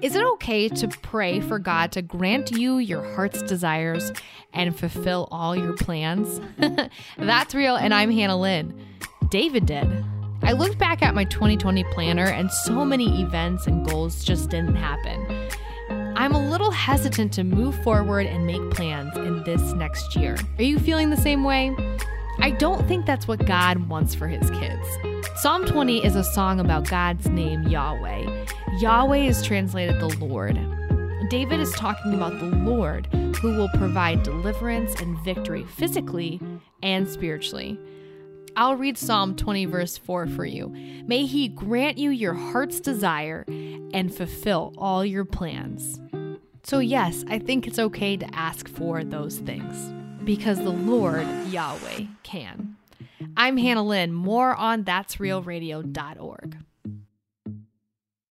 Is it okay to pray for God to grant you your heart's desires and fulfill all your plans? That's real, and I'm Hannah Lynn. David did. I looked back at my 2020 planner, and so many events and goals just didn't happen. I'm a little hesitant to move forward and make plans in this next year. Are you feeling the same way? I don't think that's what God wants for his kids. Psalm 20 is a song about God's name, Yahweh. Yahweh is translated the Lord. David is talking about the Lord who will provide deliverance and victory physically and spiritually. I'll read Psalm 20, verse 4 for you. May He grant you your heart's desire and fulfill all your plans. So, yes, I think it's okay to ask for those things because the Lord, Yahweh, can. I'm Hannah Lynn. More on that'srealradio.org.